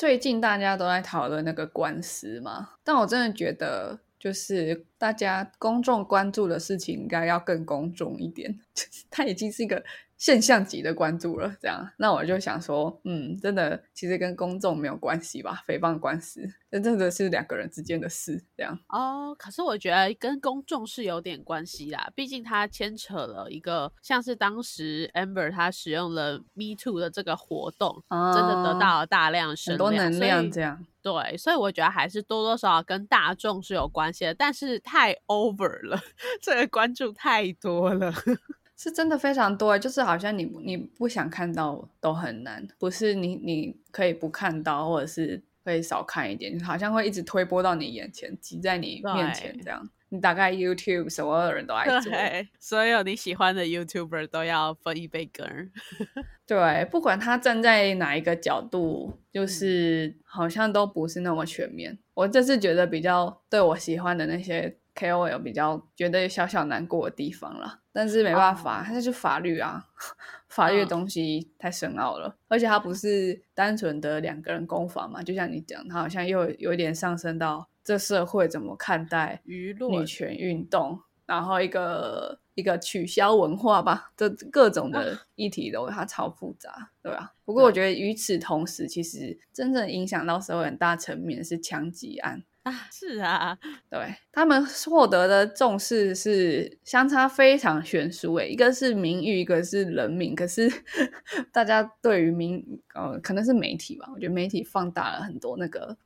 最近大家都在讨论那个官司嘛，但我真的觉得，就是大家公众关注的事情应该要更公众一点，就是它已经是一个。现象级的关注了，这样，那我就想说，嗯，真的，其实跟公众没有关系吧？诽谤官司，这真的是两个人之间的事，这样。哦，可是我觉得跟公众是有点关系啦，毕竟它牵扯了一个，像是当时 Amber 他使用了 Me Too 的这个活动，真的得到了大量很多能量，这样。对，所以我觉得还是多多少少跟大众是有关系的，但是太 over 了，这个关注太多了。是真的非常多，就是好像你你不想看到都很难，不是你你可以不看到，或者是可以少看一点，好像会一直推播到你眼前，挤在你面前这样。你打开 YouTube，所有的人都爱做，所有你喜欢的 YouTuber 都要分一杯羹。对，不管他站在哪一个角度，就是好像都不是那么全面。我这次觉得比较对我喜欢的那些。KOL 比较觉得小小难过的地方了，但是没办法，它就是法律啊，法律的东西太深奥了，而且它不是单纯的两个人攻防嘛，就像你讲，它好像又有一点上升到这社会怎么看待舆论、女权运动，然后一个一个取消文化吧，这各种的议题都它超复杂，对吧？不过我觉得与此同时，其实真正影响到社会很大层面是枪击案。啊，是啊，对他们获得的重视是相差非常悬殊诶，一个是名誉，一个是人命。可是 大家对于名，呃，可能是媒体吧，我觉得媒体放大了很多那个。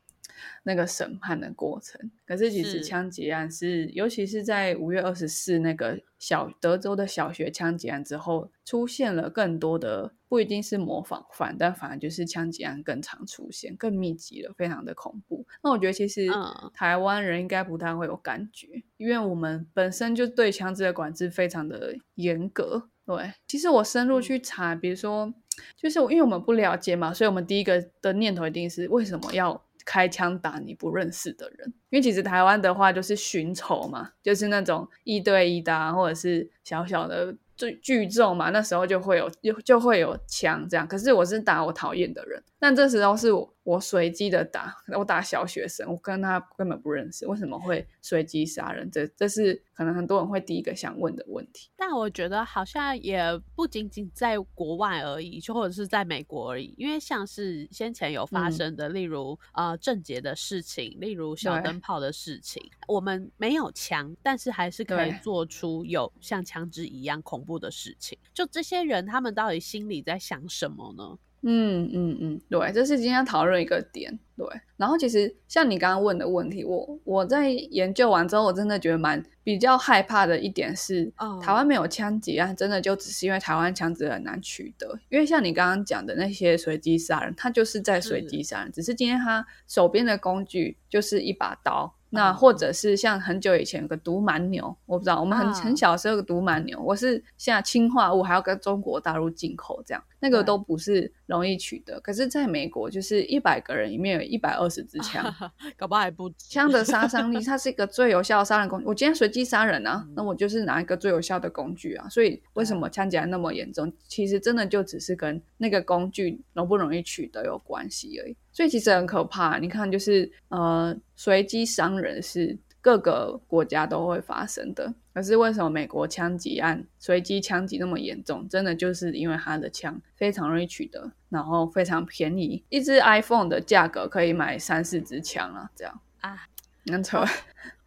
那个审判的过程，可是其实枪击案是，尤其是在五月二十四那个小德州的小学枪击案之后，出现了更多的不一定是模仿犯，但反而就是枪击案更常出现，更密集了，非常的恐怖。那我觉得其实台湾人应该不太会有感觉，因为我们本身就对枪支的管制非常的严格。对，其实我深入去查，比如说，就是因为我们不了解嘛，所以我们第一个的念头一定是为什么要？开枪打你不认识的人，因为其实台湾的话就是寻仇嘛，就是那种一对一的，或者是小小的聚聚众嘛，那时候就会有就就会有枪这样。可是我是打我讨厌的人，但这时候是我。我随机的打，我打小学生，我跟他根本不认识，为什么会随机杀人？这这是可能很多人会第一个想问的问题。但我觉得好像也不仅仅在国外而已，就或者是在美国而已，因为像是先前有发生的，例如呃郑捷的事情，例如小灯泡的事情，我们没有枪，但是还是可以做出有像枪支一样恐怖的事情。就这些人，他们到底心里在想什么呢？嗯嗯嗯，对，这是今天讨论一个点。对，然后其实像你刚刚问的问题，我我在研究完之后，我真的觉得蛮比较害怕的一点是，台湾没有枪击案，真的就只是因为台湾枪支很难取得。因为像你刚刚讲的那些随机杀人，他就是在随机杀人，只是今天他手边的工具就是一把刀。那或者是像很久以前有个毒蛮牛，我不知道，我们很很小时候有个毒蛮牛，我是现在氢化物还要跟中国大陆进口，这样那个都不是容易取得。可是在美国，就是一百个人里面有一百二十支枪，搞不好还不枪的杀伤力，它是一个最有效的杀人工具。我今天随机杀人啊，那我就是拿一个最有效的工具啊。所以为什么枪击案那么严重？其实真的就只是跟那个工具容不容易取得有关系而已。所以其实很可怕。你看，就是呃，随机伤人是各个国家都会发生的。可是为什么美国枪击案随机枪击那么严重？真的就是因为他的枪非常容易取得，然后非常便宜，一支 iPhone 的价格可以买三四支枪啊，这样啊，没错。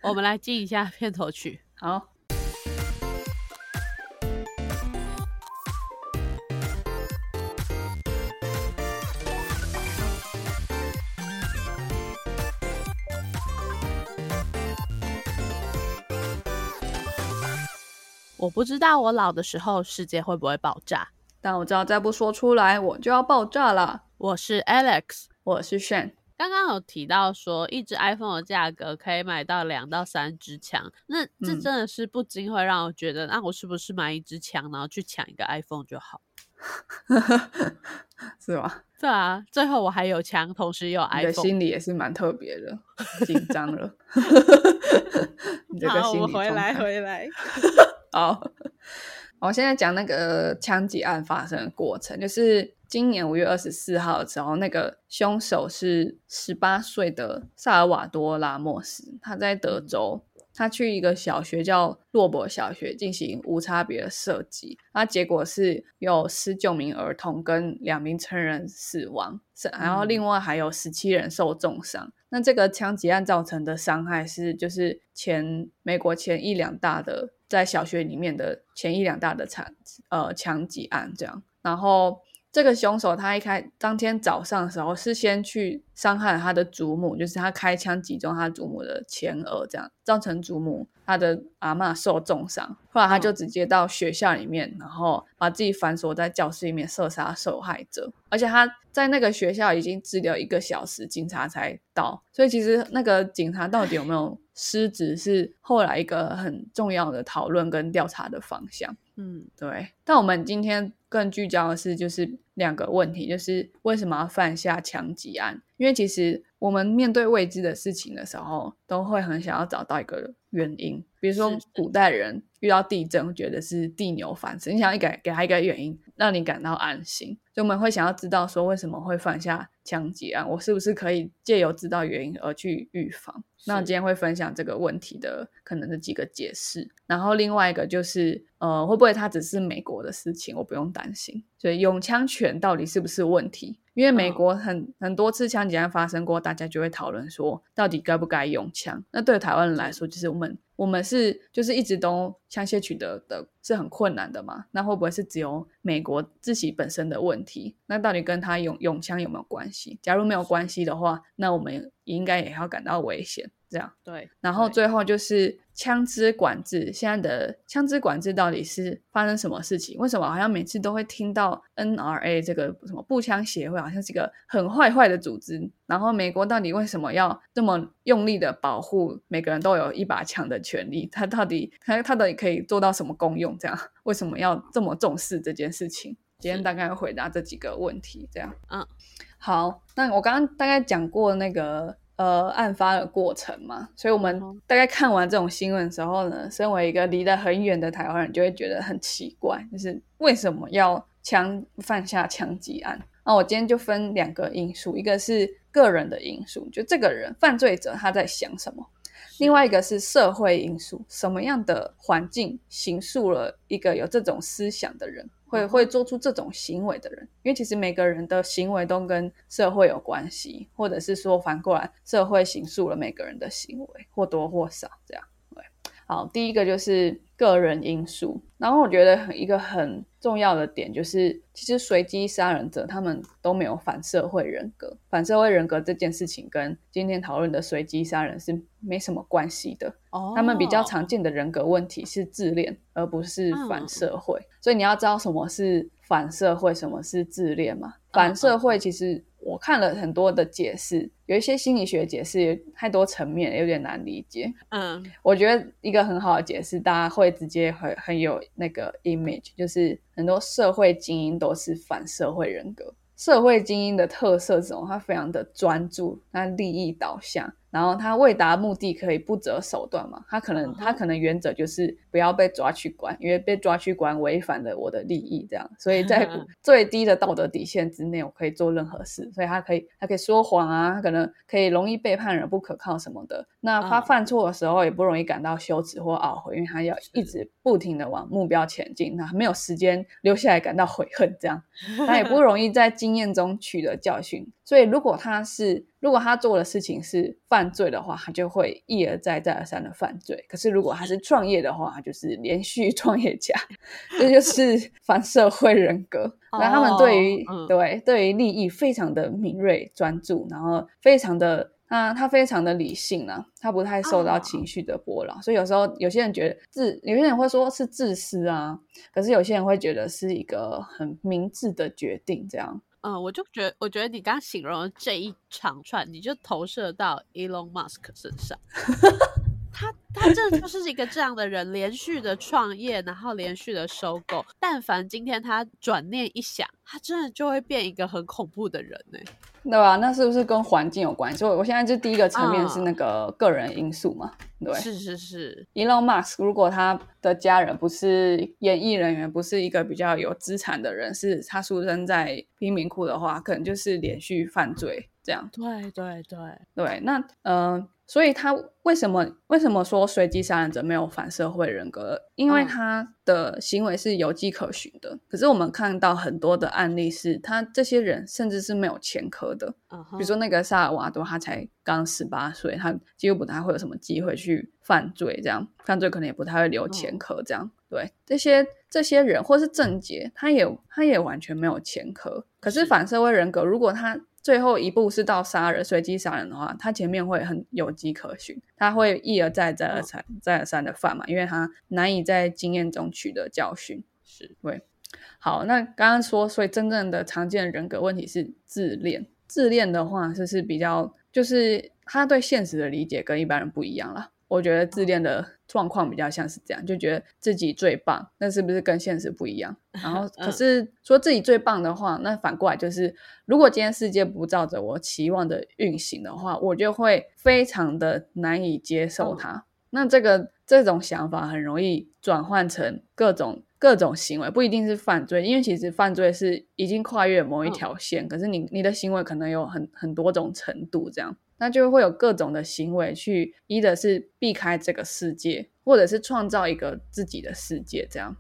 我们来进一下片头曲，好。我不知道我老的时候世界会不会爆炸，但我知道再不说出来我就要爆炸了。我是 Alex，我是 Shan。刚刚有提到说一只 iPhone 的价格可以买到两到三支枪，那这真的是不禁会让我觉得，那我是不是买一支枪，然后去抢一个 iPhone 就好？是吗？对啊，最后我还有枪，同时有 iPhone，心里也是蛮特别的，紧张了。好，我回来，回来。好，我现在讲那个枪击案发生的过程，就是今年五月二十四号的时候，那个凶手是十八岁的萨尔瓦多·拉莫斯，他在德州。他去一个小学叫洛伯小学进行无差别的射击，那结果是有十九名儿童跟两名成人死亡，然后另外还有十七人受重伤。那这个枪击案造成的伤害是，就是前美国前一两大的在小学里面的前一两大的惨呃枪击案这样，然后。这个凶手他一开当天早上的时候是先去伤害他的祖母，就是他开枪击中他祖母的前额，这样造成祖母他的阿妈受重伤。后来他就直接到学校里面，然后把自己反锁在教室里面射杀受害者。而且他在那个学校已经治疗一个小时，警察才到。所以其实那个警察到底有没有失职，是后来一个很重要的讨论跟调查的方向。嗯，对。但我们今天。更聚焦的是，就是两个问题，就是为什么要犯下枪击案？因为其实我们面对未知的事情的时候，都会很想要找到一个原因。比如说，古代人遇到地震，觉得是地牛反噬，你想要给给他一个原因，让你感到安心。所以我们会想要知道说，为什么会犯下枪击案？我是不是可以借由知道原因而去预防？那今天会分享这个问题的可能的几个解释。然后另外一个就是，呃，会不会它只是美国的事情，我不用担心？所以拥枪权到底是不是问题？因为美国很很多次枪击案发生过，大家就会讨论说，到底该不该用枪？那对台湾人来说，就是我们我们是就是一直都枪械取得的是很困难的嘛？那会不会是只有美国自己本身的问题？那到底跟他用用枪有没有关系？假如没有关系的话，那我们应该也要感到危险。这样对，然后最后就是枪支管制。现在的枪支管制到底是发生什么事情？为什么好像每次都会听到 NRA 这个什么步枪协会，好像是一个很坏坏的组织？然后美国到底为什么要这么用力的保护每个人都有一把枪的权利？他到底他他到底可以做到什么功用？这样为什么要这么重视这件事情？今天大概回答这几个问题。这样，嗯，好，那我刚刚大概讲过那个。呃，案发的过程嘛，所以我们大概看完这种新闻的时候呢，身为一个离得很远的台湾人，就会觉得很奇怪，就是为什么要枪犯下枪击案？那我今天就分两个因素，一个是个人的因素，就这个人犯罪者他在想什么；另外一个是社会因素，什么样的环境形塑了一个有这种思想的人。会会做出这种行为的人，因为其实每个人的行为都跟社会有关系，或者是说反过来，社会形塑了每个人的行为，或多或少这样。对，好，第一个就是个人因素，然后我觉得一个很重要的点就是，其实随机杀人者他们都没有反社会人格，反社会人格这件事情跟今天讨论的随机杀人是没什么关系的。哦，他们比较常见的人格问题是自恋，而不是反社会。所以你要知道什么是反社会，什么是自恋嘛？反社会其实我看了很多的解释，有一些心理学解释太多层面，有点难理解。嗯，我觉得一个很好的解释，大家会直接很很有那个 image，就是很多社会精英都是反社会人格。社会精英的特色是什么？他非常的专注，他利益导向。然后他为达目的可以不择手段嘛？他可能他可能原则就是不要被抓去关，因为被抓去关违反了我的利益，这样，所以在 最低的道德底线之内，我可以做任何事。所以他可以他可以说谎啊，他可能可以容易背叛人，不可靠什么的。那他犯错的时候也不容易感到羞耻或懊悔，因为他要一直不停的往目标前进，他没有时间留下来感到悔恨，这样 他也不容易在经验中取得教训。所以如果他是如果他做的事情是犯罪的话，他就会一而再、再而三的犯罪。可是如果他是创业的话，他就是连续 创业家，这就是 反社会人格。那他们对于对对于利益非常的敏锐、专注，然后非常的啊，他非常的理性呢，他不太受到情绪的波浪。所以有时候有些人觉得自，有些人会说是自私啊，可是有些人会觉得是一个很明智的决定，这样。嗯，我就觉得，我觉得你刚形容的这一长串，你就投射到 Elon Musk 身上。他他这就是一个这样的人，连续的创业，然后连续的收购。但凡今天他转念一想，他真的就会变一个很恐怖的人呢。对吧？那是不是跟环境有关系？所以我现在就第一个层面是那个个人因素嘛。对，是是是。Elon Musk 如果他的家人不是演艺人员，不是一个比较有资产的人，是他出生在贫民窟的话，可能就是连续犯罪这样。对对对对。那嗯。所以他为什么为什么说随机杀人者没有反社会人格？因为他的行为是有迹可循的。可是我们看到很多的案例是，他这些人甚至是没有前科的。比如说那个萨尔瓦多，他才刚十八岁，他几乎不太会有什么机会去犯罪，这样犯罪可能也不太会留前科。这样对这些这些人，或是郑杰，他也他也完全没有前科。可是反社会人格，如果他最后一步是到杀人，随机杀人的话，他前面会很有迹可循，他会一而再、再而三、再而三的犯嘛，因为他难以在经验中取得教训。是，对。好，那刚刚说，所以真正的常见人格问题是自恋。自恋的话，就是比较，就是他对现实的理解跟一般人不一样了。我觉得自恋的状况比较像是这样，就觉得自己最棒，那是不是跟现实不一样？然后可是说自己最棒的话，那反过来就是，如果今天世界不照着我期望的运行的话，我就会非常的难以接受它。那这个这种想法很容易转换成各种各种行为，不一定是犯罪，因为其实犯罪是已经跨越某一条线，可是你你的行为可能有很很多种程度这样。那就会有各种的行为去，一的是避开这个世界，或者是创造一个自己的世界，这样。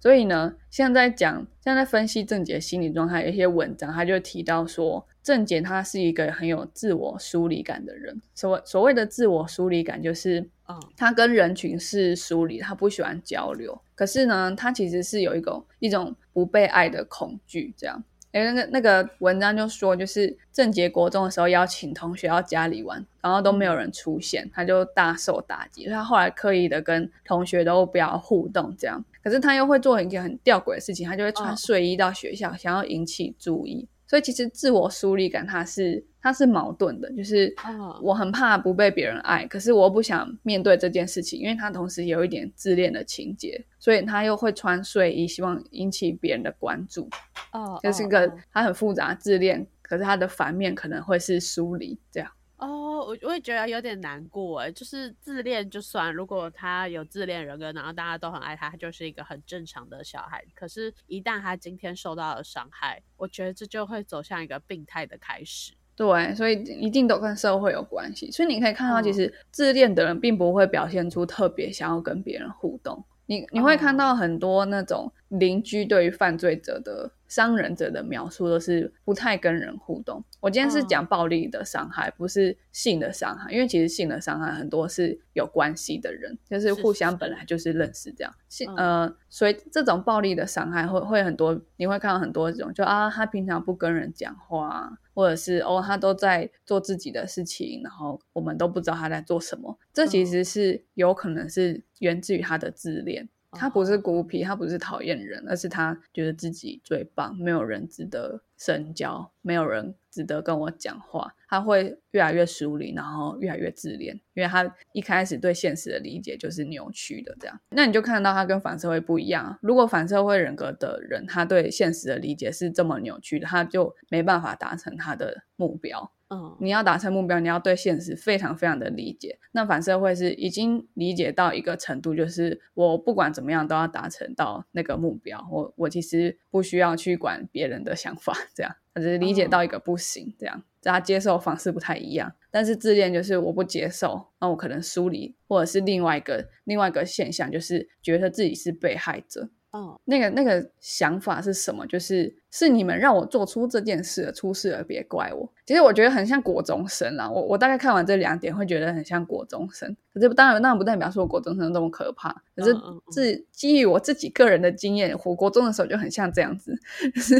所以呢，现在讲，现在分析郑杰心理状态，有一些文章，他就提到说，郑杰他是一个很有自我疏离感的人。所所谓的自我疏离感，就是，他跟人群是疏离，他不喜欢交流。可是呢，他其实是有一种一种不被爱的恐惧，这样。哎，那个那个文章就说，就是郑杰国中的时候邀请同学到家里玩，然后都没有人出现，他就大受打击。他后来刻意的跟同学都不要互动，这样。可是他又会做一件很吊诡的事情，他就会穿睡衣到学校，想要引起注意。所以其实自我疏离感，它是它是矛盾的，就是我很怕不被别人爱，可是我不想面对这件事情，因为他同时有一点自恋的情节，所以他又会穿睡衣，希望引起别人的关注。哦，这是一个他很复杂自恋，可是他的反面可能会是疏离这样。哦，我我也觉得有点难过哎，就是自恋就算，如果他有自恋人格，然后大家都很爱他，他就是一个很正常的小孩。可是，一旦他今天受到了伤害，我觉得这就会走向一个病态的开始。对，所以一定都跟社会有关系。所以你可以看到，其实自恋的人并不会表现出特别想要跟别人互动。你你会看到很多那种邻居对于犯罪者的。伤人者的描述都是不太跟人互动。我今天是讲暴力的伤害，不是性的伤害，因为其实性的伤害很多是有关系的人，就是互相本来就是认识这样。性呃，所以这种暴力的伤害会会很多，你会看到很多这种，就啊，他平常不跟人讲话，或者是哦，他都在做自己的事情，然后我们都不知道他在做什么。这其实是有可能是源自于他的自恋。他不是孤僻，他不是讨厌人，而是他觉得自己最棒，没有人值得深交，没有人值得跟我讲话。他会越来越疏离，然后越来越自恋，因为他一开始对现实的理解就是扭曲的。这样，那你就看到他跟反社会不一样。如果反社会人格的人，他对现实的理解是这么扭曲的，他就没办法达成他的目标。嗯，你要达成目标，你要对现实非常非常的理解。那反社会是已经理解到一个程度，就是我不管怎么样都要达成到那个目标。我我其实不需要去管别人的想法，这样他只是理解到一个不行，这样大家接受方式不太一样。但是自恋就是我不接受，那我可能疏离，或者是另外一个另外一个现象，就是觉得自己是被害者。哦，那个那个想法是什么？就是是你们让我做出这件事，出事了别怪我。其实我觉得很像国中生啦。我我大概看完这两点，会觉得很像国中生。可是当然，当然不代表说国中生那么可怕。可是自基于我自己个人的经验，我国中的时候就很像这样子，就是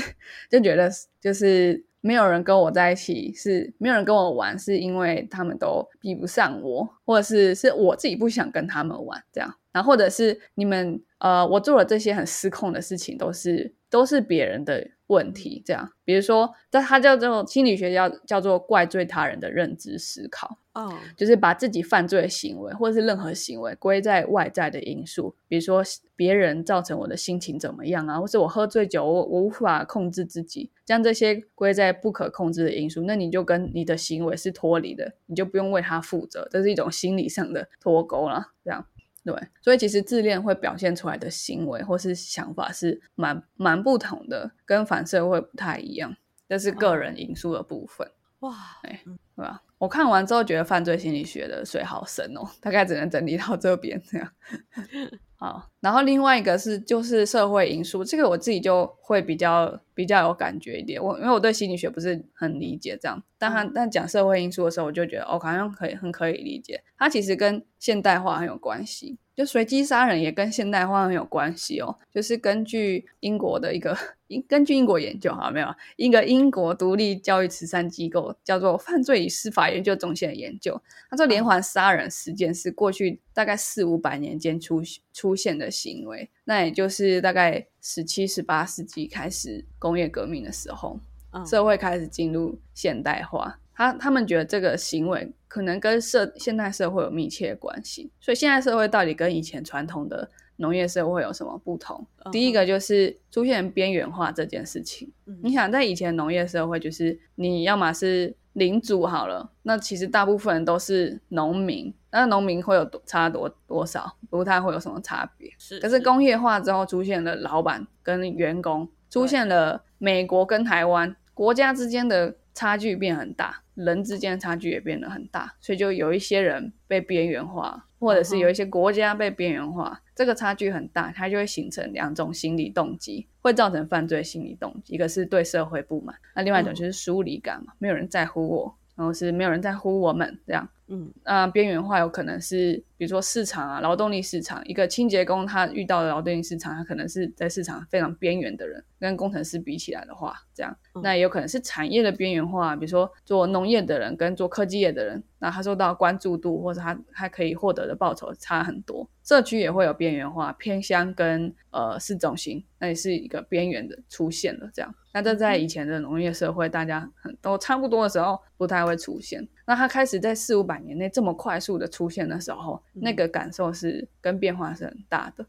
就觉得就是没有人跟我在一起，是没有人跟我玩，是因为他们都比不上我，或者是是我自己不想跟他们玩这样。然后或者是你们。呃，我做了这些很失控的事情，都是。都是别人的问题。这样，比如说，在他叫做心理学叫叫做怪罪他人的认知思考。哦，就是把自己犯罪的行为或者是任何行为归在外在的因素，比如说别人造成我的心情怎么样啊，或是我喝醉酒，我我无法控制自己，将这些归在不可控制的因素，那你就跟你的行为是脱离的，你就不用为他负责，这是一种心理上的脱钩了。这样对，所以其实自恋会表现出来的行为或是想法是蛮蛮不同的，跟反社会不太一样，这是个人因素的部分。哇，哎，对吧？我看完之后觉得犯罪心理学的水好深哦，大概只能整理到这边这样。好，然后另外一个是就是社会因素，这个我自己就会比较比较有感觉一点。我因为我对心理学不是很理解这样，但他但讲社会因素的时候，我就觉得哦，好像可以很可以理解。它其实跟现代化很有关系。就随机杀人也跟现代化很有关系哦，就是根据英国的一个英根据英国研究哈，没有一个英国独立教育慈善机构叫做犯罪与司法研究中心的研究，他说连环杀人事件是过去大概四五百年间出出现的行为，那也就是大概十七、十八世纪开始工业革命的时候，社会开始进入现代化。他他们觉得这个行为可能跟社现代社会有密切关系，所以现代社会到底跟以前传统的农业社会有什么不同？第一个就是出现边缘化这件事情。你想在以前农业社会，就是你要么是领主好了，那其实大部分人都是农民，那农民会有差多多少？不太会有什么差别。是，可是工业化之后出现了老板跟员工，出现了美国跟台湾国家之间的差距变很大。人之间的差距也变得很大，所以就有一些人被边缘化，或者是有一些国家被边缘化，这个差距很大，它就会形成两种心理动机，会造成犯罪心理动机。一个是对社会不满，那另外一种就是疏离感嘛，没有人在乎我，然后是没有人在乎我们这样。嗯，那边缘化有可能是，比如说市场啊，劳动力市场，一个清洁工他遇到的劳动力市场，他可能是在市场非常边缘的人，跟工程师比起来的话，这样，那也有可能是产业的边缘化，比如说做农业的人跟做科技业的人，那他受到关注度或者他他可以获得的报酬差很多。社区也会有边缘化，偏乡跟呃市中心，那也是一个边缘的出现了这样。那这在以前的农业社会，大家很都差不多的时候，不太会出现。那它开始在四五百年内这么快速的出现的时候，那个感受是跟变化是很大的。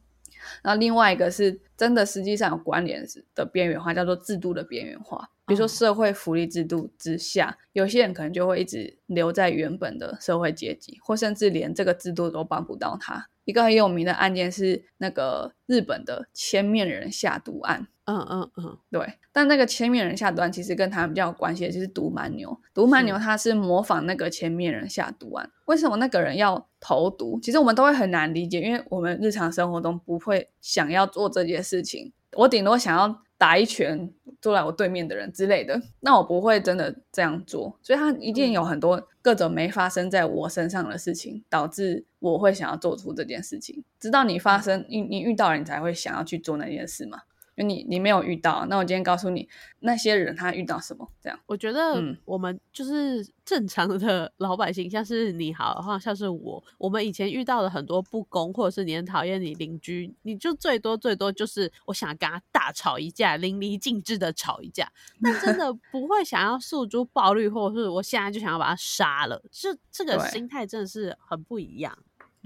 然后另外一个是真的实际上有关联的边缘化，叫做制度的边缘化。比如说社会福利制度之下，有些人可能就会一直留在原本的社会阶级，或甚至连这个制度都帮不到他。一个很有名的案件是那个日本的千面人下毒案。嗯嗯嗯，对。但那个千面人下毒案其实跟他比较有关系的就是毒蛮牛。毒蛮牛他是模仿那个千面人下毒案。为什么那个人要投毒？其实我们都会很难理解，因为我们日常生活中不会想要做这件事情。我顶多想要。打一拳坐在我对面的人之类的，那我不会真的这样做，所以他一定有很多各种没发生在我身上的事情，导致我会想要做出这件事情。直到你发生，你你遇到了，你才会想要去做那件事嘛。因为你你没有遇到，那我今天告诉你那些人他遇到什么这样。我觉得我们就是正常的 老百姓，像是你好的话，像是我，我们以前遇到了很多不公，或者是你很讨厌你邻居，你就最多最多就是我想跟他大吵一架，淋漓尽致的吵一架，但真的不会想要诉诸暴力，或者是我现在就想要把他杀了，这这个心态真的是很不一样。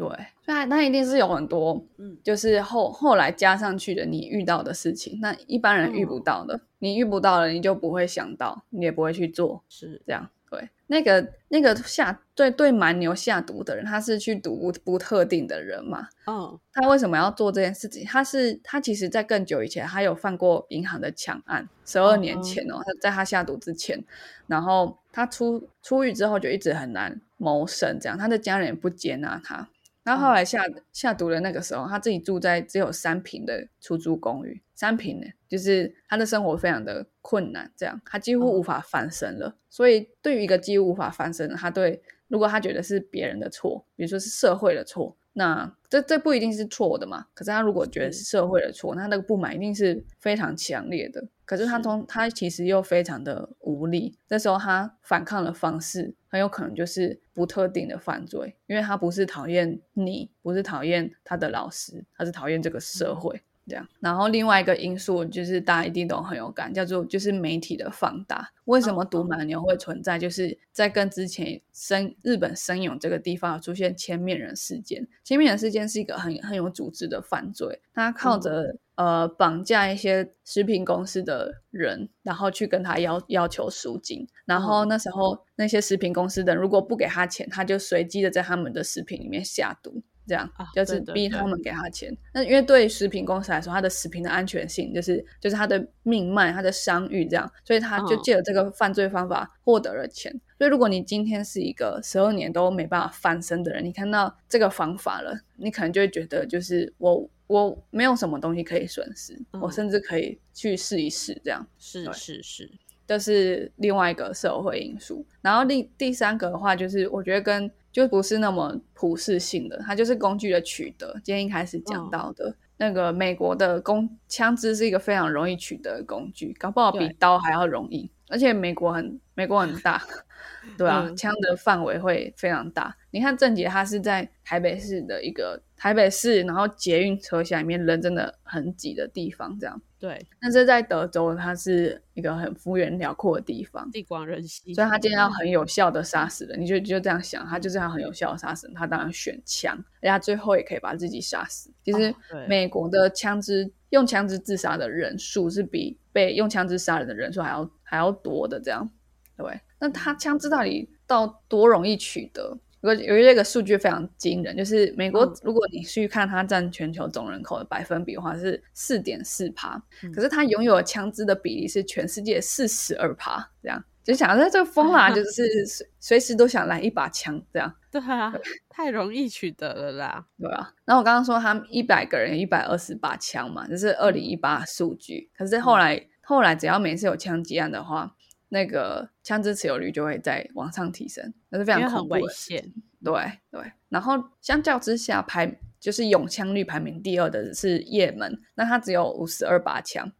对，那那一定是有很多，嗯，就是后后来加上去的，你遇到的事情，那一般人遇不到的，你遇不到了，你就不会想到，你也不会去做，是这样。对，那个那个下对对蛮牛下毒的人，他是去毒不特定的人嘛？嗯，他为什么要做这件事情？他是他其实在更久以前，他有犯过银行的抢案，十二年前哦，他在他下毒之前，然后他出出狱之后就一直很难谋生，这样他的家人也不接纳他。然后后来下下毒的那个时候，他自己住在只有三平的出租公寓，三平呢，就是他的生活非常的困难，这样他几乎无法翻身了。所以对于一个几乎无法翻身的，他对如果他觉得是别人的错，比如说是社会的错，那这这不一定是错的嘛。可是他如果觉得是社会的错，那那个不满一定是非常强烈的。可是他从他其实又非常的无力，这时候他反抗的方式很有可能就是不特定的犯罪，因为他不是讨厌你，不是讨厌他的老师，他是讨厌这个社会。这样。然后另外一个因素就是大家一定都很有感，叫做就是媒体的放大。为什么毒马牛会存在？就是在跟之前生日本生勇这个地方出现千面人事件。千面人事件是一个很很有组织的犯罪，他靠着呃绑架一些食品公司的人，然后去跟他要要求赎金。然后那时候那些食品公司的人如果不给他钱，他就随机的在他们的食品里面下毒。这样就是逼他们给他钱。那因为对食品公司来说，它的食品的安全性就是就是它的命脉、它的商誉这样，所以他就借了这个犯罪方法获得了钱。所以如果你今天是一个十二年都没办法翻身的人，你看到这个方法了，你可能就会觉得就是我我没有什么东西可以损失，我甚至可以去试一试这样。是是是，这是另外一个社会因素。然后第第三个的话，就是我觉得跟就不是那么普适性的，它就是工具的取得。今天一开始讲到的那个美国的工枪支是一个非常容易取得的工具，搞不好比刀还要容易。而且美国很美国很大，对啊，枪的范围会非常大。你看郑杰他是在台北市的一个台北市，然后捷运车厢里面人真的很挤的地方，这样。对，但是在德州，它是一个很幅员辽阔的地方，地广人稀，所以他今天要很有效的杀死人，你就就这样想，他就是要很有效的杀死人，他当然选枪，人家最后也可以把自己杀死。其实美国的枪支用枪支自杀的人数是比被用枪支杀人的人数还要还要多的，这样对。那他枪支到底到多容易取得？有有一个数据非常惊人，就是美国，如果你去看它占全球总人口的百分比的话，是四点四趴，可是它拥有枪支的比例是全世界四十二趴，这样就想着这个疯啦，就是随随时都想来一把枪，这样对啊，太容易取得了啦，对啊。然后我刚刚说他们一百个人有一百二十把枪嘛，这是二零一八数据，可是后来后来只要每次有枪击案的话。那个枪支持有率就会在往上提升，那是非常恐怖危险。对对，然后相较之下排就是拥枪率排名第二的是也门，那它只有五十二把枪。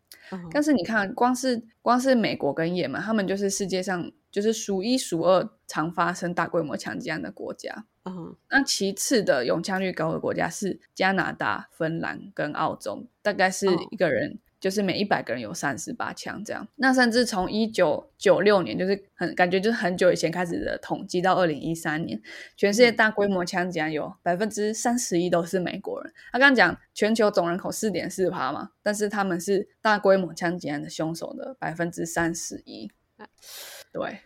但是你看，光是光是美国跟也门，他们就是世界上就是数一数二常发生大规模枪击案的国家。嗯，那其次的拥枪率高的国家是加拿大、芬兰跟澳洲，大概是一个人。就是每一百个人有三十八枪，这样。那甚至从一九九六年，就是很感觉就是很久以前开始的统计，到二零一三年，全世界大规模枪击案有百分之三十一都是美国人。他刚刚讲全球总人口四点四趴嘛，但是他们是大规模枪击案的凶手的百分之三十一。对。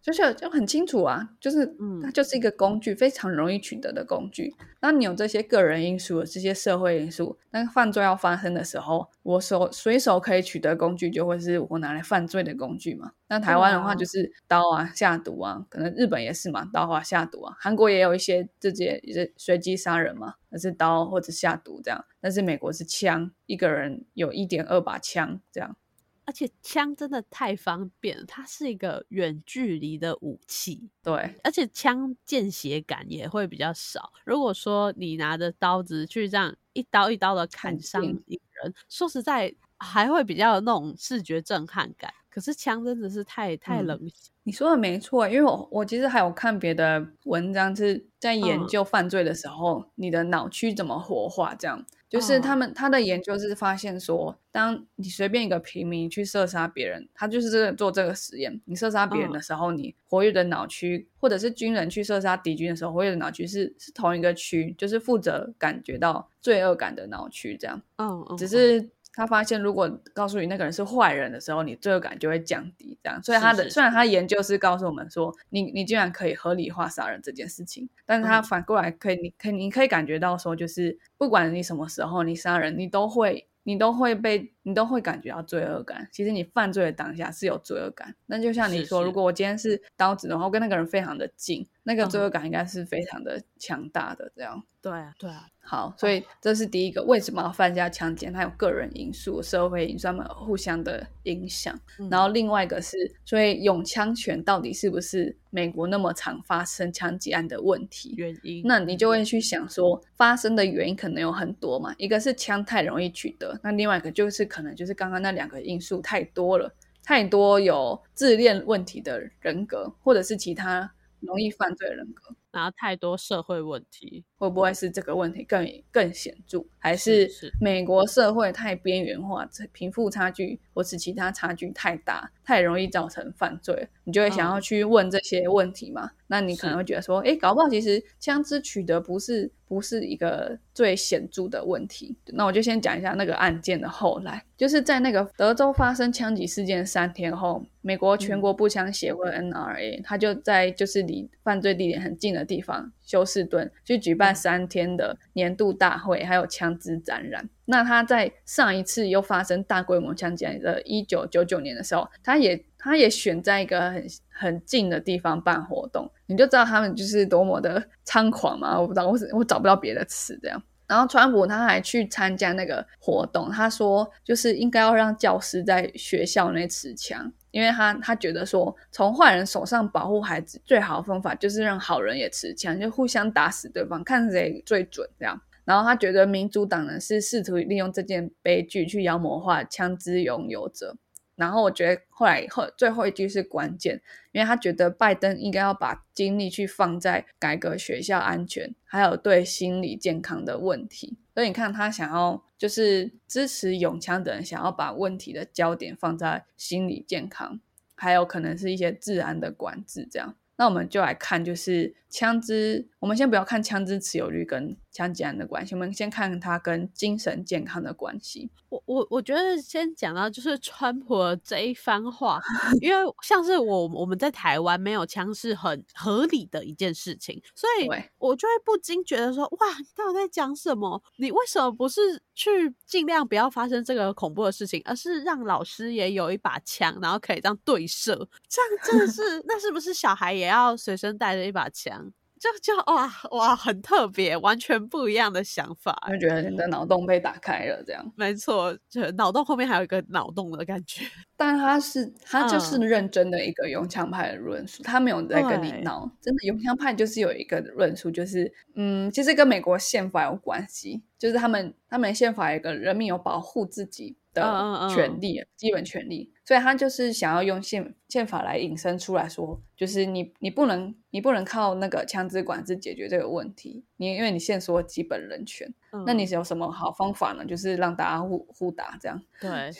就是就很清楚啊，就是它就是一个工具，非常容易取得的工具。那你有这些个人因素、这些社会因素，那犯罪要发生的时候，我手随手可以取得工具，就会是我拿来犯罪的工具嘛。那台湾的话，就是刀啊、下毒啊，可能日本也是嘛，刀啊、下毒啊。韩国也有一些直接是随机杀人嘛，那是刀或者下毒这样。但是美国是枪，一个人有一点二把枪这样。而且枪真的太方便了，它是一个远距离的武器，对，而且枪见血感也会比较少。如果说你拿着刀子去这样一刀一刀的砍伤一个人，说实在还会比较有那种视觉震撼感。可是枪真的是太太冷血。你说的没错，因为我我其实还有看别的文章，是在研究犯罪的时候，你的脑区怎么活化这样。就是他们他的研究是发现说，当你随便一个平民去射杀别人，他就是这个做这个实验。你射杀别人的时候，你活跃的脑区，或者是军人去射杀敌军的时候，活跃的脑区是是同一个区，就是负责感觉到罪恶感的脑区，这样。嗯嗯。只是。他发现，如果告诉你那个人是坏人的时候，你罪恶感就会降低。这样，所以他的虽然他研究是告诉我们说，你你竟然可以合理化杀人这件事情，但是他反过来可以，你可以你可以感觉到说，就是不管你什么时候你杀人，你都会你都会被你都会感觉到罪恶感。其实你犯罪的当下是有罪恶感。那就像你说，如果我今天是刀子的话，我跟那个人非常的近，那个罪恶感应该是非常的强大的。这样，对啊，对啊。好，所以这是第一个，为什么要犯下强奸？它有个人因素、社会因素，他们互相的影响。然后另外一个是，所以拥枪权到底是不是美国那么常发生枪击案的问题？原因？那你就会去想说，发生的原因可能有很多嘛。一个是枪太容易取得，那另外一个就是可能就是刚刚那两个因素太多了，太多有自恋问题的人格，或者是其他容易犯罪人格。然后太多社会问题，会不会是这个问题更更显著，还是美国社会太边缘化，贫富差距或是其他差距太大，太容易造成犯罪？你就会想要去问这些问题嘛？那你可能会觉得说，哎，搞不好其实枪支取得不是不是一个最显著的问题。那我就先讲一下那个案件的后来，就是在那个德州发生枪击事件三天后，美国全国步枪协会 NRA，他就在就是离犯罪地点很近的地方休斯顿去举办三天的年度大会，还有枪支展览。那他在上一次又发生大规模枪击的一九九九年的时候，他也他也选在一个很很近的地方办活动，你就知道他们就是多么的猖狂嘛！我不知道，我我找不到别的词这样。然后川普他还去参加那个活动，他说就是应该要让教师在学校内持枪，因为他他觉得说从坏人手上保护孩子最好的方法就是让好人也持枪，就互相打死对方，看谁最准这样。然后他觉得民主党人是试图利用这件悲剧去妖魔化枪支拥有者。然后我觉得后来后最后一句是关键，因为他觉得拜登应该要把精力去放在改革学校安全，还有对心理健康的问题。所以你看，他想要就是支持永枪的人，想要把问题的焦点放在心理健康，还有可能是一些治安的管制这样。那我们就来看，就是枪支。我们先不要看枪支持有率跟枪击案的关系，我们先看它跟精神健康的关系。我我我觉得先讲到就是川普这一番话，因为像是我我们在台湾没有枪是很合理的一件事情，所以我就会不禁觉得说，哇，你到底在讲什么？你为什么不是去尽量不要发生这个恐怖的事情，而是让老师也有一把枪，然后可以这样对射？这样真的是 那是不是小孩也要随身带着一把枪？就就哇哇，很特别，完全不一样的想法，就觉得你的脑洞被打开了，这样没错，就脑洞后面还有一个脑洞的感觉。但他是他就是认真的一个用枪派的论述，他没有在跟你闹，真的用枪派就是有一个论述，就是嗯，其实跟美国宪法有关系，就是他们他们宪法有一个人民有保护自己。的权利，基本权利，所以他就是想要用宪宪法来引申出来说，就是你你不能你不能靠那个枪支管制解决这个问题，你因为你限缩基本人权，那你有什么好方法呢？就是让大家互互打这样。对。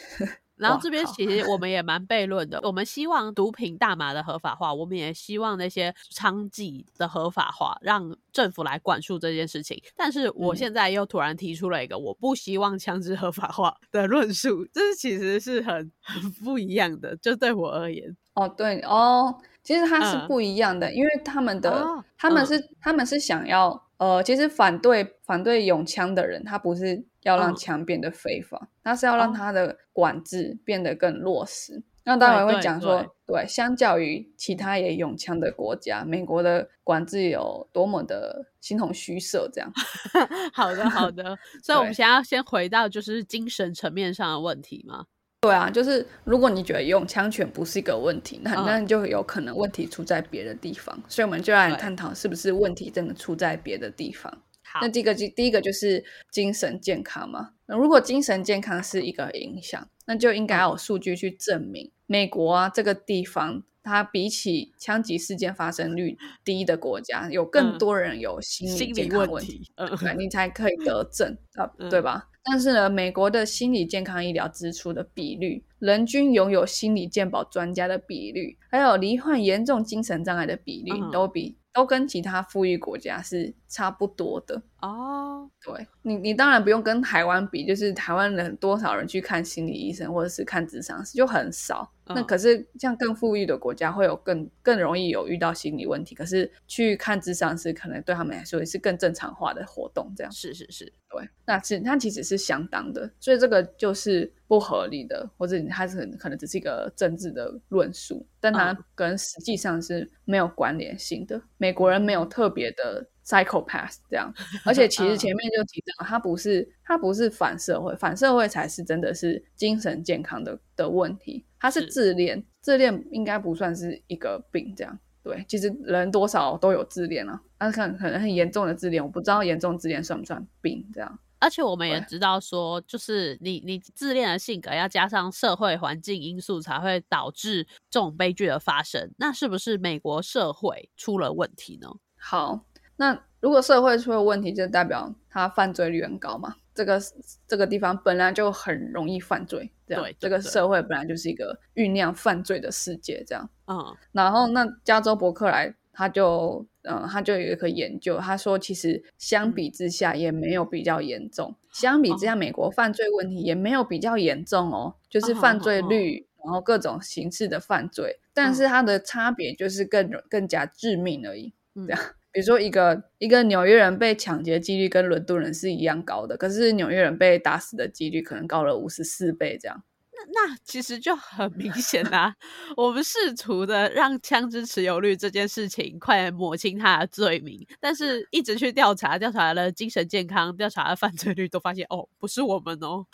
然后这边其实我们也蛮悖论的，我们希望毒品大麻的合法化，我们也希望那些娼妓的合法化，让政府来管束这件事情。但是我现在又突然提出了一个我不希望枪支合法化的论述，这其实是很很不一样的，就对我而言。哦，对哦，其实它是不一样的，因为他们的他们是他们是想要。呃，其实反对反对用枪的人，他不是要让枪变得非法，他是要让他的管制变得更落实。那当然会讲说，对，相较于其他也用枪的国家，美国的管制有多么的形同虚设，这样。好的，好的。所以我们先要先回到就是精神层面上的问题吗？对啊，就是如果你觉得用枪权不是一个问题，那那就有可能问题出在别的地方。所以我们就来探讨是不是问题真的出在别的地方。好，那第一个就第一个就是精神健康嘛。那如果精神健康是一个影响，那就应该有数据去证明，美国啊这个地方，它比起枪击事件发生率低的国家，有更多人有心理健康问题，嗯，你才可以得症啊，对吧？但是呢，美国的心理健康医疗支出的比率，人均拥有心理健保专家的比率，还有罹患严重精神障碍的比率，都比都跟其他富裕国家是差不多的。哦。对你，你当然不用跟台湾比，就是台湾人多少人去看心理医生或者是看智商师就很少。那可是像更富裕的国家会有更更容易有遇到心理问题，可是去看智商师可能对他们来说也是更正常化的活动。这样是是是，对。那其实它其实是相当的，所以这个就是不合理的，或者它是可能只是一个政治的论述，但它跟实际上是没有关联性的。美国人没有特别的。Psychopath 这样，而且其实前面就提到，他不是他不是反社会，反社会才是真的是精神健康的的问题。他是自恋，自恋应该不算是一个病，这样对。其实人多少都有自恋啊，但是可能可能很严重的自恋，我不知道严重自恋算不算病这样。而且我们也知道说，就是你你自恋的性格要加上社会环境因素，才会导致这种悲剧的发生。那是不是美国社会出了问题呢？好。那如果社会出了问题，就代表他犯罪率很高嘛。这个这个地方本来就很容易犯罪，这样这个社会本来就是一个酝酿犯罪的世界，这样。嗯，然后那加州伯克莱他就嗯他就有一个研究，他说其实相比之下也没有比较严重，相比之下美国犯罪问题也没有比较严重哦，就是犯罪率，然后各种形式的犯罪，但是它的差别就是更更加致命而已，这样。比如说，一个一个纽约人被抢劫几率跟伦敦人是一样高的，可是纽约人被打死的几率可能高了五十四倍，这样。那那其实就很明显啦，我们试图的让枪支持有率这件事情快抹清他的罪名，但是一直去调查，调查了精神健康，调查了犯罪率，都发现哦，不是我们哦。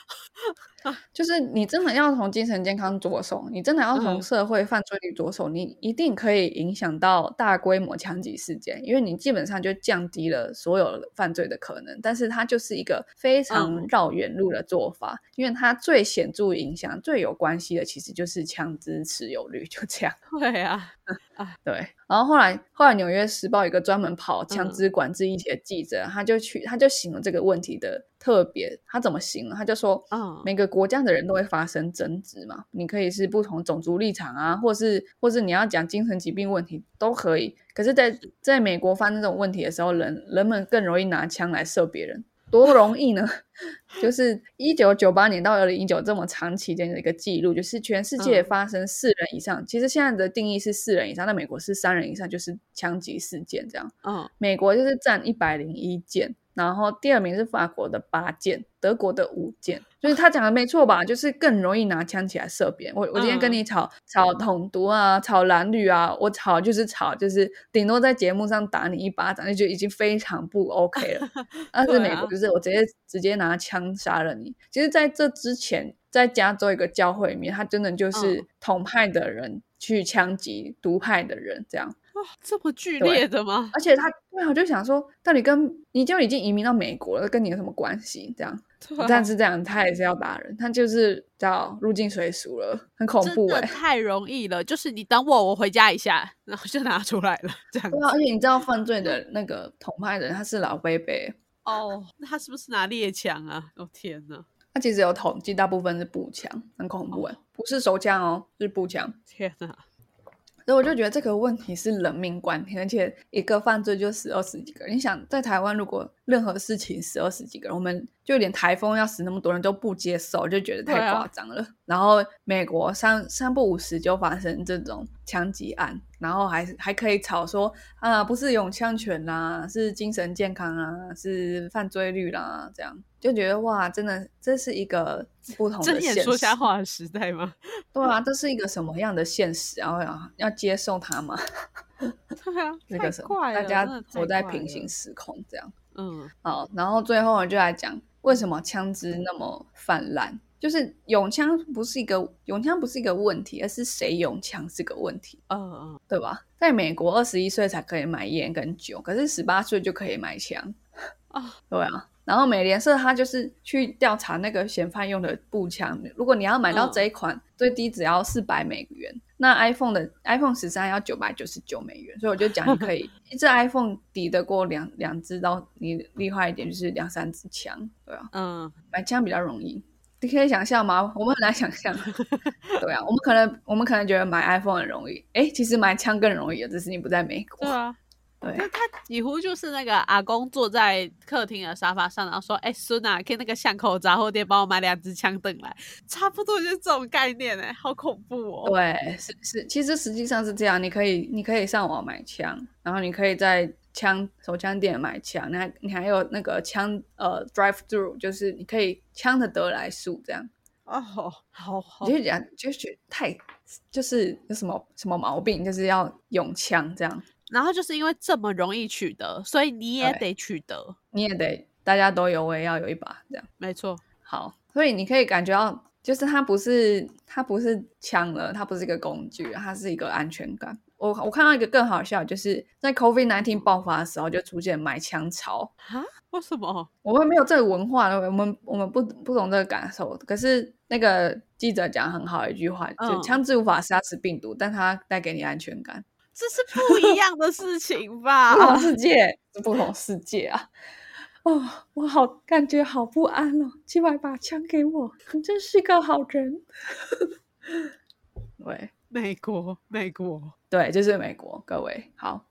就是你真的要从精神健康着手，你真的要从社会犯罪率着手，你一定可以影响到大规模枪击事件，因为你基本上就降低了所有犯罪的可能。但是它就是一个非常绕远路的做法，因为它最显著影响、最有关系的其实就是枪支持有率，就这样。对啊。啊，对，然后后来，后来《纽约时报》一个专门跑枪支管制议题的记者，他就去，他就形容这个问题的特别，他怎么形容？他就说，嗯，每个国家的人都会发生争执嘛，你可以是不同种族立场啊，或是，或是你要讲精神疾病问题都可以。可是，在在美国发生这种问题的时候，人人们更容易拿枪来射别人。多容易呢？就是一九九八年到二零一九这么长期间的一个记录，就是全世界发生四人以上。其实现在的定义是四人以上，那美国是三人以上，就是枪击事件这样。嗯，美国就是占一百零一件。然后第二名是法国的八件，德国的五件，所以他讲的没错吧？就是更容易拿枪起来射别人。我我今天跟你吵吵统独啊，吵蓝绿啊，我吵就是吵，就是顶多在节目上打你一巴掌，那就已经非常不 OK 了。但是美国就是我直接直接拿枪杀了你。其实在这之前，在加州一个教会里面，他真的就是统派的人去枪击独派的人，这样。这么剧烈的吗？而且他，对啊，我就想说，到底跟你就已经移民到美国了，跟你有什么关系？这样，但是这样他也是要打人，他就是叫入境随俗了，很恐怖哎，太容易了。就是你等我，我回家一下，然后就拿出来了，这样。对啊，而且你知道犯罪的那个统派人他是老贝贝哦，那他是不是拿猎枪啊？哦天哪，他其实有统计，大部分是步枪，很恐怖哎，不是手枪哦，是步枪。天哪！所以我就觉得这个问题是人命关天，而且一个犯罪就死二十几个人。你想，在台湾如果任何事情死二十几个人，我们就连台风要死那么多人都不接受，就觉得太夸张了。然后美国三三不五时就发生这种枪击案，然后还还可以吵说啊，不是用枪权啦，是精神健康啊，是犯罪率啦，这样。就觉得哇，真的这是一个不同的现实。说瞎话的时代吗？对啊，这是一个什么样的现实？然后要要接受它吗？对啊，那个什么，大家活在平行时空这样。嗯，好，然后最后我就来讲为什么枪支那么泛滥。就是拥枪不是一个拥枪不是一个问题，而是谁拥枪是个问题。嗯嗯，对吧？在美国，二十一岁才可以买烟跟酒，可是十八岁就可以买枪。啊，对啊。然后美联社他就是去调查那个嫌犯用的步枪，如果你要买到这一款，最低只要四百美元。那 iPhone 的 iPhone 十三要九百九十九美元，所以我就讲你可以 一只 iPhone 抵得过两两支到你厉害一点就是两三支枪，对啊，嗯，买枪比较容易，你可以想象吗？我们很难想象，对啊，我们可能我们可能觉得买 iPhone 很容易，哎，其实买枪更容易只是你不在美国，对啊。对，他几乎就是那个阿公坐在客厅的沙发上，然后说：“哎，孙啊，去那个巷口杂货店帮我买两支枪等来。”差不多就是这种概念哎，好恐怖哦。对，是是，其实实际上是这样，你可以你可以上网买枪，然后你可以在枪手枪店买枪，你还你还有那个枪呃 drive through，就是你可以枪的得来速这样。哦，好好，就讲就是太就是有什么什么毛病，就是要用枪这样。然后就是因为这么容易取得，所以你也得取得，你也得大家都有，我也要有一把，这样没错。好，所以你可以感觉到，就是它不是它不是枪了，它不是一个工具，它是一个安全感。我我看到一个更好笑，就是在 COVID nineteen 爆发的时候，就出现买枪潮啊？为什么？我们没有这个文化，我们我们不不懂这个感受。可是那个记者讲很好一句话，就枪支无法杀死病毒，但它带给你安全感。这是不一样的事情吧？不同世界，不同世界啊！哦，我好感觉好不安哦！寄来把枪给我，你真是个好人。对，美国，美国，对，就是美国。各位好，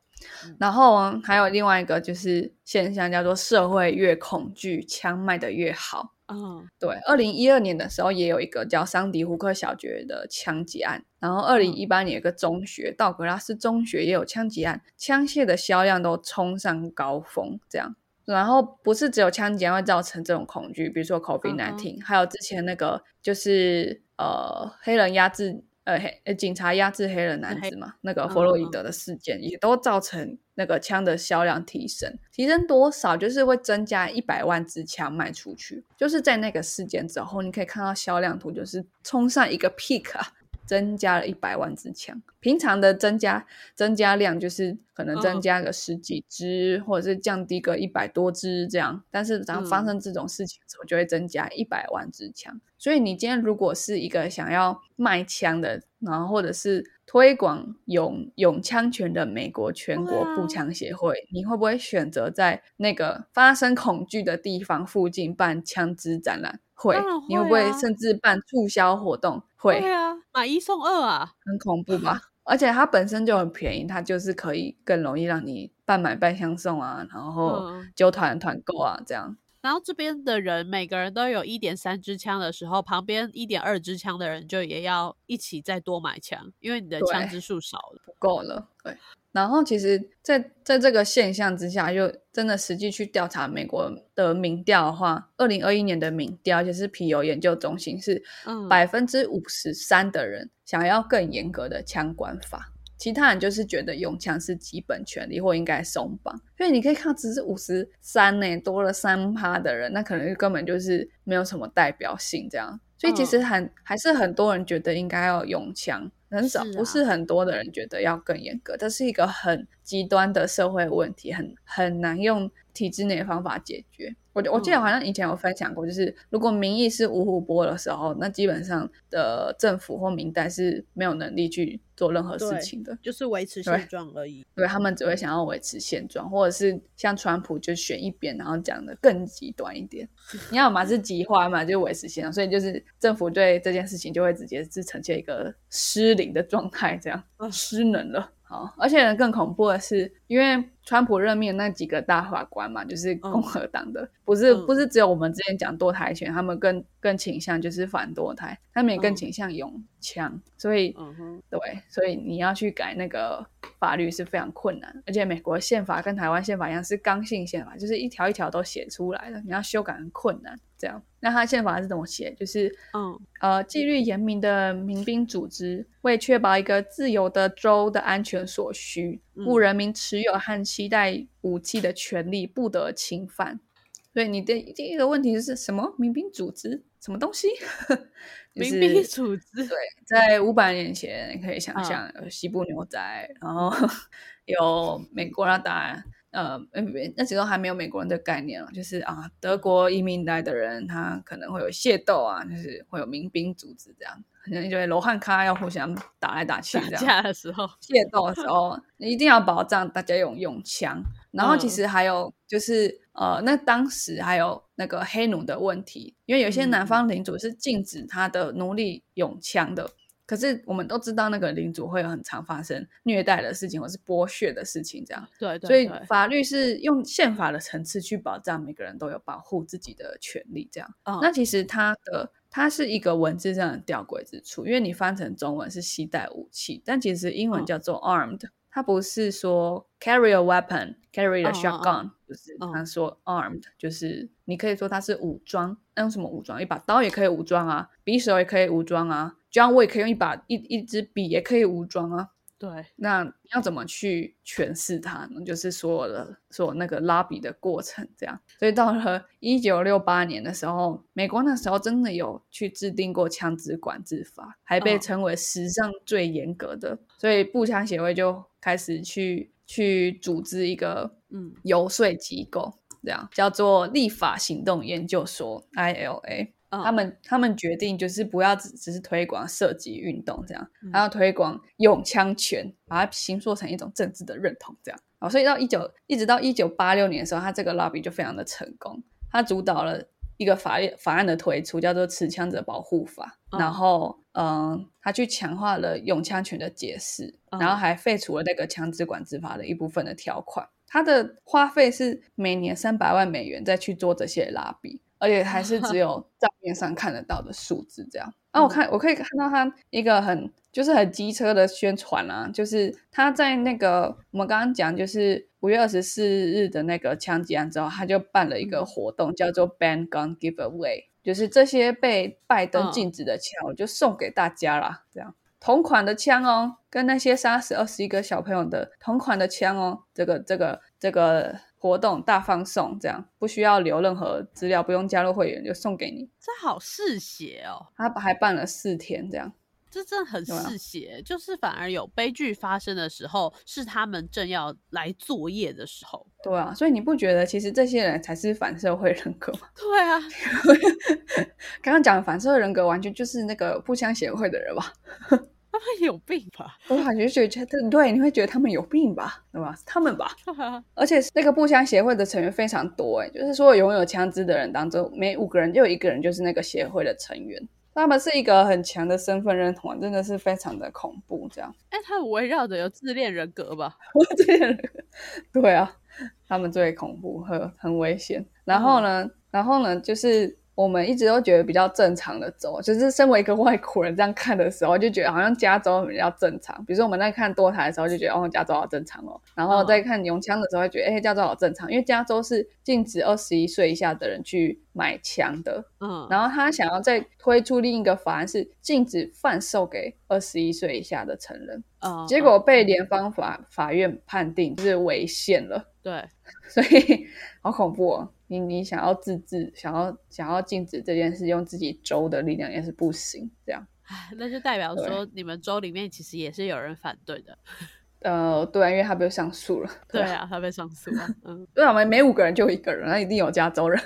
然后还有另外一个就是现象，叫做社会越恐惧，枪卖的越好。嗯，对。二零一二年的时候，也有一个叫桑迪胡克小学的枪击案。然后二零一八年有个中学，道格拉斯中学也有枪击案，枪械的销量都冲上高峰。这样，然后不是只有枪击案会造成这种恐惧，比如说 COVID nineteen，还有之前那个就是呃黑人压制。呃，黑警察压制黑人男子嘛，那个弗洛伊德的事件也都造成那个枪的销量提升，提升多少就是会增加一百万支枪卖出去，就是在那个事件之后，你可以看到销量图就是冲上一个 peak 啊。增加了一百万支枪，平常的增加增加量就是可能增加个十几支，或者是降低个一百多支这样。但是当发生这种事情的时候，就会增加一百万支枪。所以你今天如果是一个想要卖枪的，然后或者是推广拥拥枪权的美国全国步枪协会，你会不会选择在那个发生恐惧的地方附近办枪支展览？会，你会不会甚至办促销活动？会啊，买一送二啊，很恐怖吧？而且它本身就很便宜，它就是可以更容易让你半买半相送啊，然后揪团团购啊这样。然后这边的人每个人都有一点三支枪的时候，旁边一点二支枪的人就也要一起再多买枪，因为你的枪支数少了，不够了。对。然后其实，在在这个现象之下，就真的实际去调查美国的民调的话，二零二一年的民调，而且是皮尤研究中心是百分之五十三的人想要更严格的枪管法，其他人就是觉得用枪是基本权利或应该松绑。因为你可以看，只是五十三呢，多了三趴的人，那可能根本就是没有什么代表性这样。所以其实很还是很多人觉得应该要用枪。很少，不是很多的人觉得要更严格，这是一个很极端的社会问题，很很难用体制内的方法解决。我我记得好像以前有分享过，就是如果民意是五虎波的时候，那基本上的政府或民代是没有能力去做任何事情的，就是维持现状而已。对，他们只会想要维持现状，或者是像川普就选一边，然后讲的更极端一点。你要嘛是极化嘛，就维持现状，所以就是政府对这件事情就会直接是呈现一个失灵的状态，这样失能了。好，而且更恐怖的是，因为川普任命那几个大法官嘛，就是共和党的，不是不是只有我们之前讲堕胎权，他们更更倾向就是反堕胎，他们也更倾向用枪，所以，对，所以你要去改那个法律是非常困难，而且美国宪法跟台湾宪法一样是刚性宪法，就是一条一条都写出来的，你要修改很困难。这样，那他宪法是怎么写？就是，嗯，呃，纪律严明的民兵组织，为确保一个自由的州的安全所需，故人民持有和期待武器的权利不得侵犯。所以你的第一个问题是什么？民兵组织什么东西？民兵组织对，在五百年前，你可以想象有西部牛仔，然后 有美国那当然。呃，那时候还没有美国人的概念了，就是啊，德国移民来的人，他可能会有械斗啊，就是会有民兵组织这样，可能就会罗汉咖要互相打来打去这样。架的时候，械斗的时候，你一定要保障大家用用枪。然后其实还有就是，呃，那当时还有那个黑奴的问题，因为有些南方领主是禁止他的奴隶用枪的。可是我们都知道，那个领主会有很常发生虐待的事情，或是剥削的事情，这样。对对，所以法律是用宪法的层次去保障每个人都有保护自己的权利，这样。那其实它的它是一个文字上的吊诡之处，因为你翻成中文是携带武器，但其实英文叫做 armed，它不是说 carry a weapon，carry a shotgun，就是他说 armed，就是你可以说他是武装，那用什么武装？一把刀也可以武装啊，匕首也可以武装啊。这样我也可以用一把一一支笔也可以武装啊。对，那要怎么去诠释它呢？就是所有的所有那个拉笔的过程，这样。所以到了一九六八年的时候，美国那时候真的有去制定过枪支管制法，还被称为史上最严格的。所以步枪协会就开始去去组织一个嗯游说机构，这样叫做立法行动研究所 （ILA）。他们他们决定就是不要只只是推广射击运动这样，还要推广用枪权，把它形塑成一种政治的认同这样。哦，所以到一九一直到一九八六年的时候，他这个 lobby 就非常的成功，他主导了一个法律法案的推出，叫做持枪者保护法，然后嗯，他去强化了用枪权的解释，然后还废除了那个枪支管制法的一部分的条款。他的花费是每年三百万美元再去做这些拉比，而且还是只有 账面上看得到的数字这样。啊，我看我可以看到他一个很就是很机车的宣传啊，就是他在那个我们刚刚讲就是五月二十四日的那个枪击案之后，他就办了一个活动，叫做 Ban Gun Giveaway，就是这些被拜登禁止的枪，我就送给大家啦，这样。同款的枪哦，跟那些杀死二十一个小朋友的同款的枪哦，这个这个这个活动大放送，这样不需要留任何资料，不用加入会员就送给你。这好嗜血哦！他还办了四天，这样这真的很嗜血，就是反而有悲剧发生的时候，是他们正要来作业的时候。对啊，所以你不觉得其实这些人才是反社会人格吗？对啊，刚刚讲的反社会人格完全就是那个步枪协会的人吧？他们有病吧？我感觉觉得对，你会觉得他们有病吧？对吧？他们吧？而且那个步枪协会的成员非常多，哎，就是说拥有枪支的人当中，每五个人就有一个人就是那个协会的成员。他们是一个很强的身份认同，真的是非常的恐怖。这样，哎，他们围绕着有自恋人格吧？自恋人格，对啊。他们最恐怖很很危险。然后呢，然后呢，就是我们一直都觉得比较正常的州，就是身为一个外国人这样看的时候，就觉得好像加州比较正常。比如说我们在看多台的时候，就觉得哦，加州好正常哦。然后在看用枪的时候，会觉得哎，加州好正常，因为加州是禁止二十一岁以下的人去买枪的。嗯。然后他想要再推出另一个法案，是禁止贩售给二十一岁以下的成人。结果被联邦法法院判定是违宪了。对，所以 好恐怖哦！你你想要自治，想要想要禁止这件事，用自己州的力量也是不行。这样，那就代表说你们州里面其实也是有人反对的。呃，对，啊因为他被上诉了。对啊，他被上诉了。嗯，对啊，每每五个人就一个人，那一定有加州人，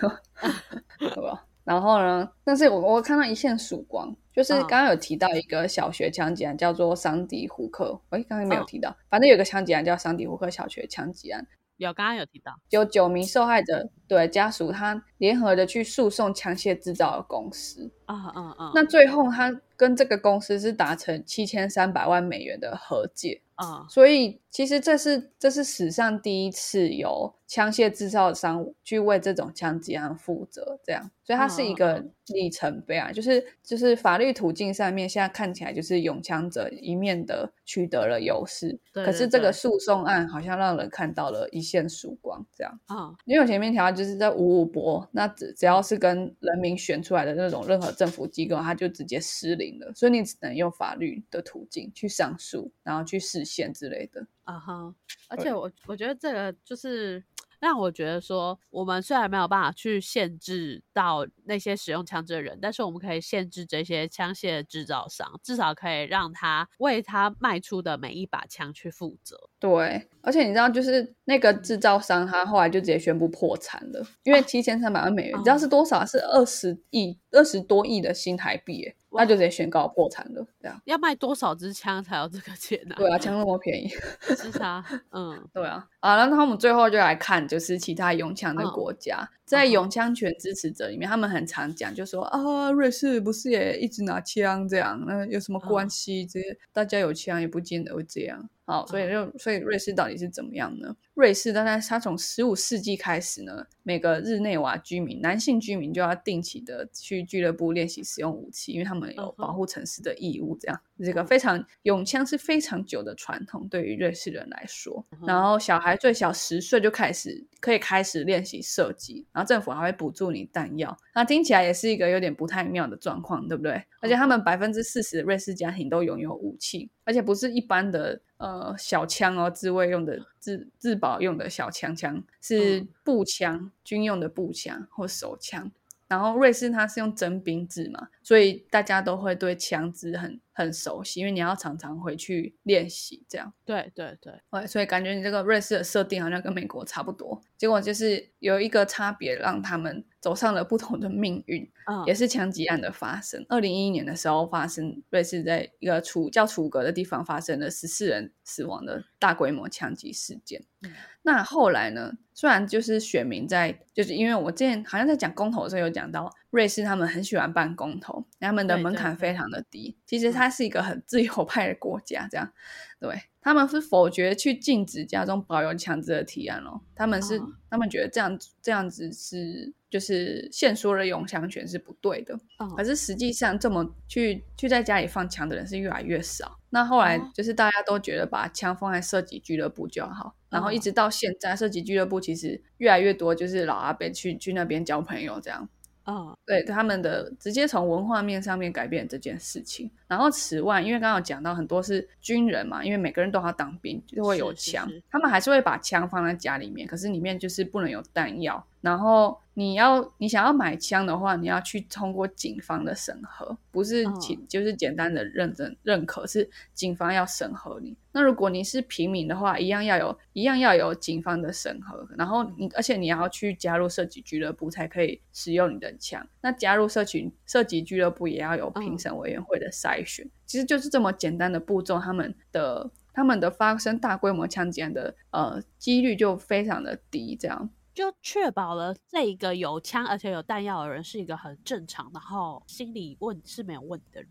对吧？然后呢？但是我我看到一线曙光，就是刚刚有提到一个小学枪击案，叫做桑迪胡克。哎，刚刚没有提到，反正有个枪击案叫桑迪胡克小学枪击案。有，刚刚有提到，有九名受害者对家属，他联合的去诉讼枪械制造的公司。啊啊啊！那最后他跟这个公司是达成七千三百万美元的和解。啊，所以其实这是这是史上第一次由枪械制造商去为这种枪击案负责，这样，所以它是一个里程碑啊。就是就是法律途径上面，现在看起来就是拥枪者一面的取得了优势，可是这个诉讼案好像让人看到了一线曙光，这样啊。因为我前面提到就是在五五波，那只只要是跟人民选出来的那种任何政府机构，它就直接失灵了，所以你只能用法律的途径去上诉，然后去实线之类的。啊哈，而且我我觉得这个就是让我觉得说，我们虽然没有办法去限制到那些使用枪支的人，但是我们可以限制这些枪械制造商，至少可以让他为他卖出的每一把枪去负责。对，而且你知道，就是那个制造商，他后来就直接宣布破产了，因为七千三百万美元，你知道是多少？是二十亿、二十多亿的新台币，那就直接宣告破产了，这样要卖多少支枪才有这个钱呢？对啊，枪那么便宜，是啊，嗯，对啊，啊，然后我们最后就来看，就是其他用枪的国家，在用枪权支持者里面，他们很常讲，就说啊，瑞士不是也一直拿枪这样，那有什么关系？这些大家有枪也不见得会这样。好，所以就所以瑞士到底是怎么样呢？瑞士，当然它从十五世纪开始呢，每个日内瓦居民，男性居民就要定期的去俱乐部练习使用武器，因为他们有保护城市的义务。这样，这个非常用枪是非常久的传统，对于瑞士人来说。然后小孩最小十岁就开始可以开始练习射击，然后政府还会补助你弹药。那听起来也是一个有点不太妙的状况，对不对？而且他们百分之四十的瑞士家庭都拥有武器，而且不是一般的。呃，小枪哦，自卫用的、自自保用的小枪枪是步枪，军用的步枪或手枪。然后瑞士它是用征兵制嘛，所以大家都会对枪支很很熟悉，因为你要常常回去练习这样。对对对，对，所以感觉你这个瑞士的设定好像跟美国差不多，结果就是有一个差别，让他们走上了不同的命运。嗯，也是枪击案的发生。二零一一年的时候发生，瑞士在一个楚叫楚格的地方发生了十四人死亡的大规模枪击事件。嗯那后来呢？虽然就是选民在，就是因为我之前好像在讲公投的时候有讲到，瑞士他们很喜欢办公投，他们的门槛非常的低。其实嗯它是一个很自由派的国家，这样对他们是否决去禁止家中保有枪支的提案咯。他们是、哦他们觉得这样这样子是就是限缩了拥枪权是不对的。哦可是实际上，这么去去在家里放枪的人是越来越少。那后来哦就是大家都觉得把枪放在射击俱乐部就好，然后一嗯直到现在，射击俱乐部其实越来越多，就是老阿伯去去那边交朋友这样。嗯对他们的直接从文化面上面改变这件事情。然后此外，因为刚刚有讲到很多是军人嘛，因为每个人都要当兵，就会有枪，是是是他们还是会把枪放在家里面，可是里面就是不能有弹药。然后你要你想要买枪的话，你要去通过警方的审核，不是嗯其、就是简单的认证认可，是警方要审核你。那如果你是平民的话，一样要有一样要有警方的审核，然后你而且你要去加入射击俱乐部才可以使用你的枪。那加入社群射击俱乐部也要有评审委员会的筛选，其实就是这么简单的步骤，他们的他们的发生大规模枪击案的呃几率就非常的低，这样。就确保了这一个有枪而且有弹药的人是一个很正常，然后心理问是没有问题的人。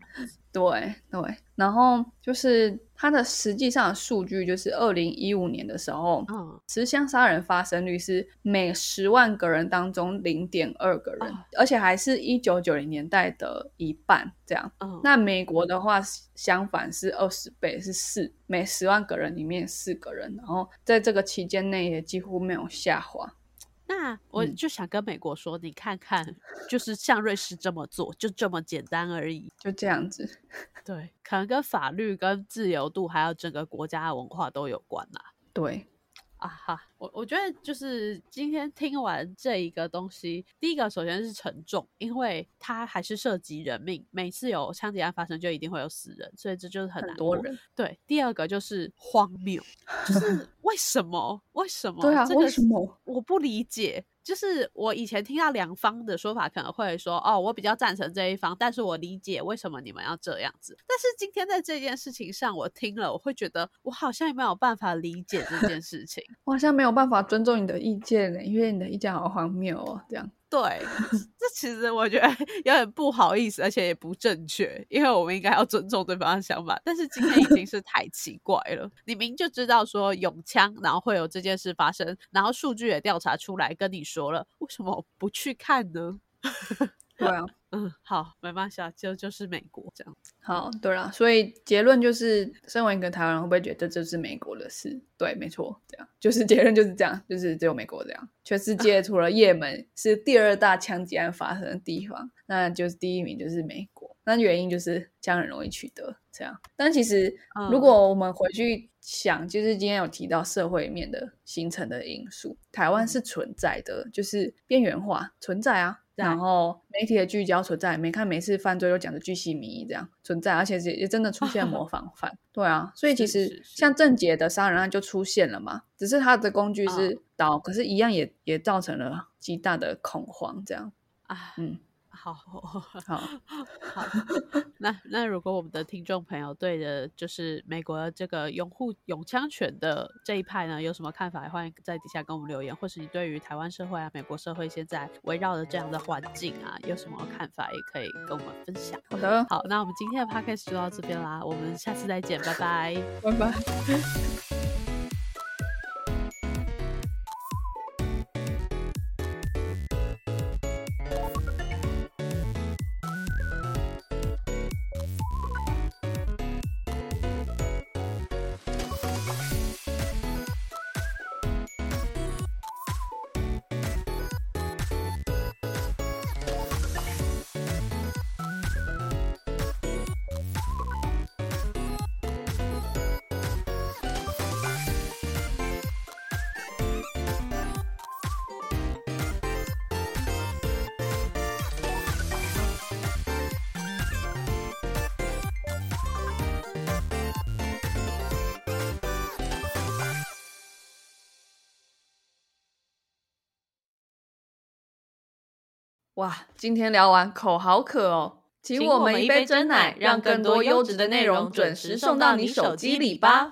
对对，然后就是它的实际上的数据，就是二零一五年的时候，嗯，持枪杀人发生率是每十万个人当中零点二个人，哦而且还是一九九零年代的一半这样。嗯，那美国的话，相反是二十倍，是四每十万个人里面四个人，然后在这个期间内也几乎没有下滑。那我嗯就想跟美国说，你看看，就是像瑞士这么做，就这么简单而已。就这样子，对，可能跟法律、跟自由度，还有整个国家的文化都有关啦。对，啊哈，我我觉得就是今天听完这一个东西，第一个首先是沉重，因为它还是涉及人命，每次有枪击案发生就一定会有死人，所以这就是很难多人，对，第二个就是荒谬，就是为什么？为什么？对啊，这个为什么？我不理解，就是我以前听到两方的说法，可能会说哦，我比较赞成这一方，但是我理解为什么你们要这样子。但是今天在这件事情上，我听了，我会觉得我好像也没有办法理解这件事情。我好像没有办法尊重你的意见呢，因为你的意见好荒谬哦，这样。对，这其实我觉得 有点不好意思，而且也不正确，因为我们应该要尊重对方的想法。但是今天已经是太奇怪了，你明就知道说永枪，然后会有这件事发生，然后数据也调查出来跟你说了，为什么不去看呢？对啊，嗯，好，没办法，就就是美国这样。好，对啦，所以结论就是，身为一个台湾人，会不会觉得这是美国的事？对，没错，这样就是 结论就是这样，就是只有美国这样。全世界除了也门是第二大枪击案发生的地方，那就是第一名就是美国。那原因就是枪很容易取得，这样。但其实嗯如果我们回去想，就是今天有提到社会面的形成的因素，台湾是存在的，就是边缘化存在啊。在然后媒体的聚焦存在，每看每次犯罪都讲的巨细靡遗这样存在，而且也也真的出现模仿犯。对啊，所以其实像郑杰的杀人案就出现了嘛，只是他的工具是刀，可是一样也也造成了极大的恐慌。这样，啊，嗯，好 好，好，那那如果我们的听众朋友对的，就是美国这个拥护永枪犬的这一派呢，有什么看法？欢迎在底下跟我们留言，或是你对于台湾社会啊、美国社会现在围绕的这样的环境啊，有什么看法，也可以跟我们分享。好的，好，那我们今天的 podcast 就到这边啦，我们下次再见，拜拜。拜拜。哇，今天聊完口好渴哦，请我们一杯真奶，让更多优质的内容准时送到你手机里吧。